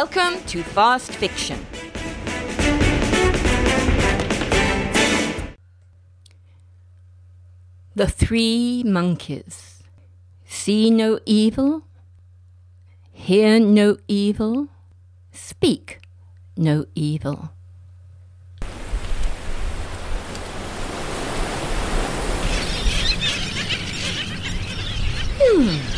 Welcome to Fast Fiction. The Three Monkeys. See no evil, hear no evil, speak no evil. Hmm.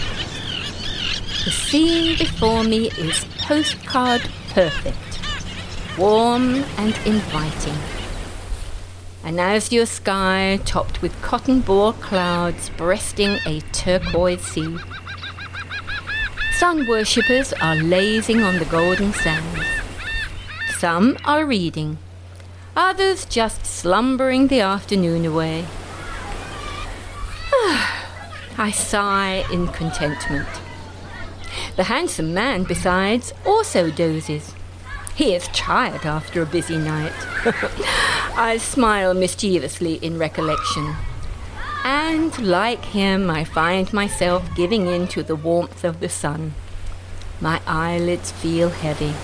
The scene before me is postcard perfect, warm and inviting. An azure sky topped with cotton ball clouds breasting a turquoise sea. Sun worshippers are lazing on the golden sands. Some are reading, others just slumbering the afternoon away. I sigh in contentment. The handsome man, besides, also dozes. He is tired after a busy night. I smile mischievously in recollection. And like him, I find myself giving in to the warmth of the sun. My eyelids feel heavy.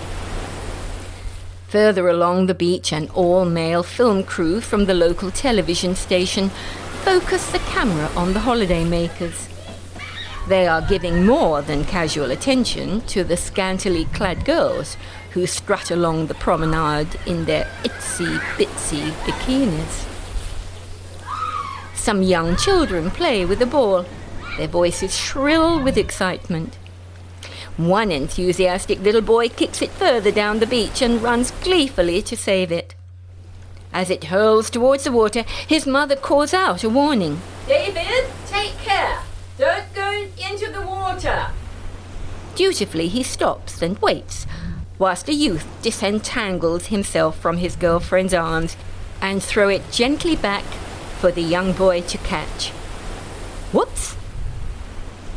Further along the beach, an all male film crew from the local television station focus the camera on the holidaymakers. They are giving more than casual attention to the scantily clad girls who strut along the promenade in their itsy bitsy bikinis. Some young children play with a ball, their voices shrill with excitement. One enthusiastic little boy kicks it further down the beach and runs gleefully to save it. As it hurls towards the water, his mother calls out a warning. David, take care! Don't go into the water! Dutifully, he stops and waits, whilst the youth disentangles himself from his girlfriend's arms and throw it gently back for the young boy to catch. Whoops!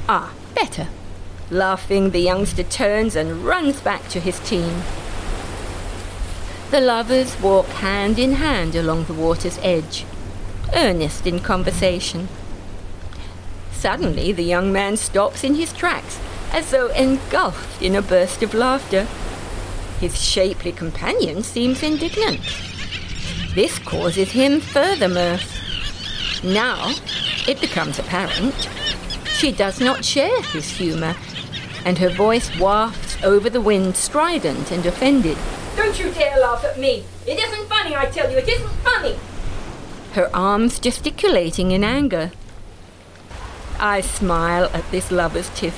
Ah, better. Laughing, the youngster turns and runs back to his team. The lovers walk hand in hand along the water's edge, earnest in conversation. Suddenly, the young man stops in his tracks, as though engulfed in a burst of laughter. His shapely companion seems indignant. This causes him further mirth. Now, it becomes apparent, she does not share his humour, and her voice wafts over the wind, strident and offended. Don't you dare laugh at me! It isn't funny, I tell you, it isn't funny! Her arms gesticulating in anger. I smile at this lover's tiff,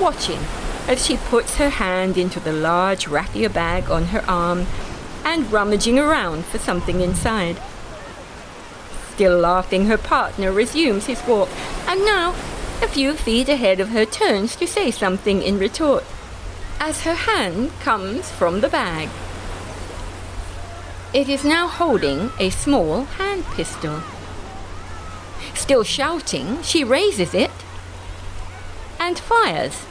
watching as she puts her hand into the large raffia bag on her arm and rummaging around for something inside. Still laughing, her partner resumes his walk, and now, a few feet ahead of her, turns to say something in retort, as her hand comes from the bag. It is now holding a small hand pistol. Still shouting, she raises it and fires.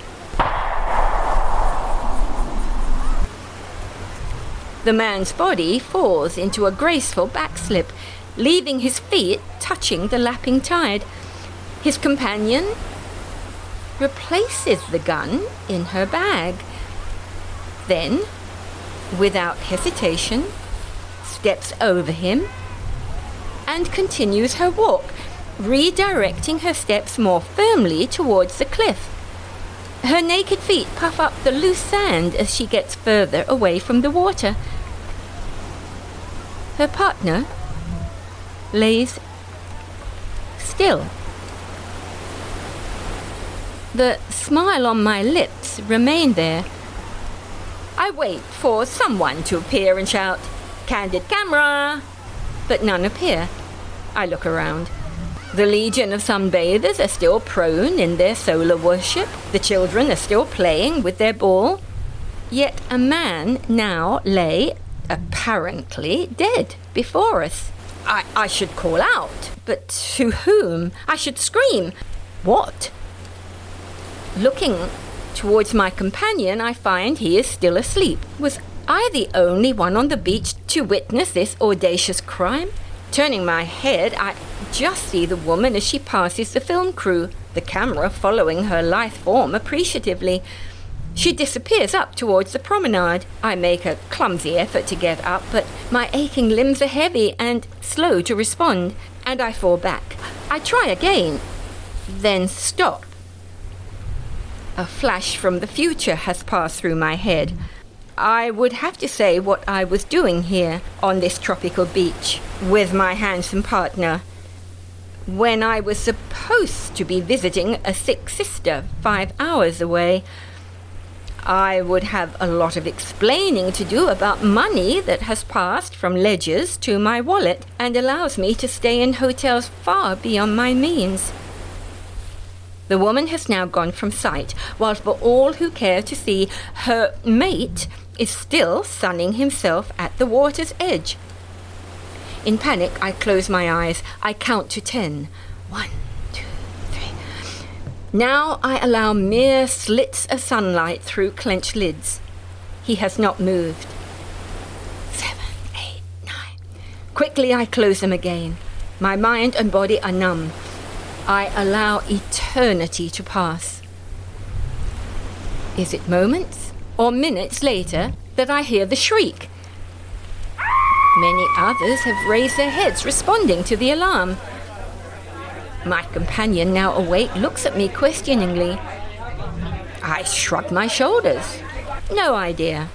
The man's body falls into a graceful backslip, leaving his feet touching the lapping tide. His companion replaces the gun in her bag. Then, without hesitation, steps over him and continues her walk, redirecting her steps more firmly towards the cliff. Her naked feet puff up the loose sand as she gets further away from the water. Her partner lays still. The smile on my lips remain there. I wait for someone to appear and shout, Candid camera! But none appear. I look around. The legion of sunbathers are still prone in their solar worship. The children are still playing with their ball. Yet a man now lay, apparently dead, before us. I, I should call out, but to whom? I should scream. What? Looking towards my companion, I find he is still asleep. Was I the only one on the beach to witness this audacious crime? Turning my head, I just see the woman as she passes the film crew, the camera following her lithe form appreciatively. She disappears up towards the promenade. I make a clumsy effort to get up, but my aching limbs are heavy and slow to respond, and I fall back. I try again, then stop. A flash from the future has passed through my head. I would have to say what I was doing here on this tropical beach with my handsome partner when I was supposed to be visiting a sick sister five hours away. I would have a lot of explaining to do about money that has passed from ledgers to my wallet and allows me to stay in hotels far beyond my means. The woman has now gone from sight, while for all who care to see, her mate is still sunning himself at the water's edge. In panic, I close my eyes. I count to ten. One, now I allow mere slits of sunlight through clenched lids. He has not moved. Seven, eight, nine. Quickly I close them again. My mind and body are numb. I allow eternity to pass. Is it moments or minutes later that I hear the shriek? Many others have raised their heads responding to the alarm. My companion, now awake, looks at me questioningly. I shrug my shoulders. No idea.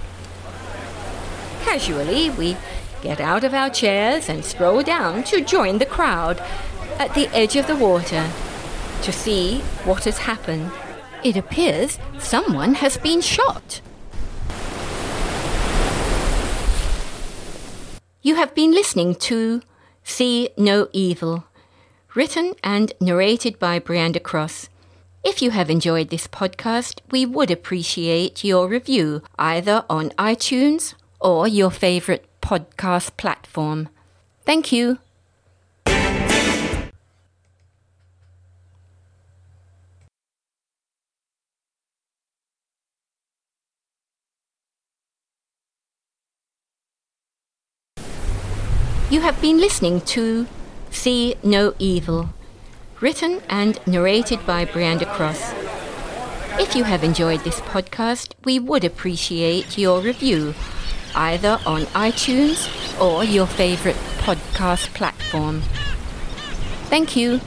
Casually, we get out of our chairs and stroll down to join the crowd at the edge of the water to see what has happened. It appears someone has been shot. You have been listening to See No Evil written and narrated by Brianda Cross. If you have enjoyed this podcast, we would appreciate your review either on iTunes or your favorite podcast platform. Thank you. You have been listening to See No Evil, written and narrated by Brianda Cross. If you have enjoyed this podcast, we would appreciate your review, either on iTunes or your favorite podcast platform. Thank you.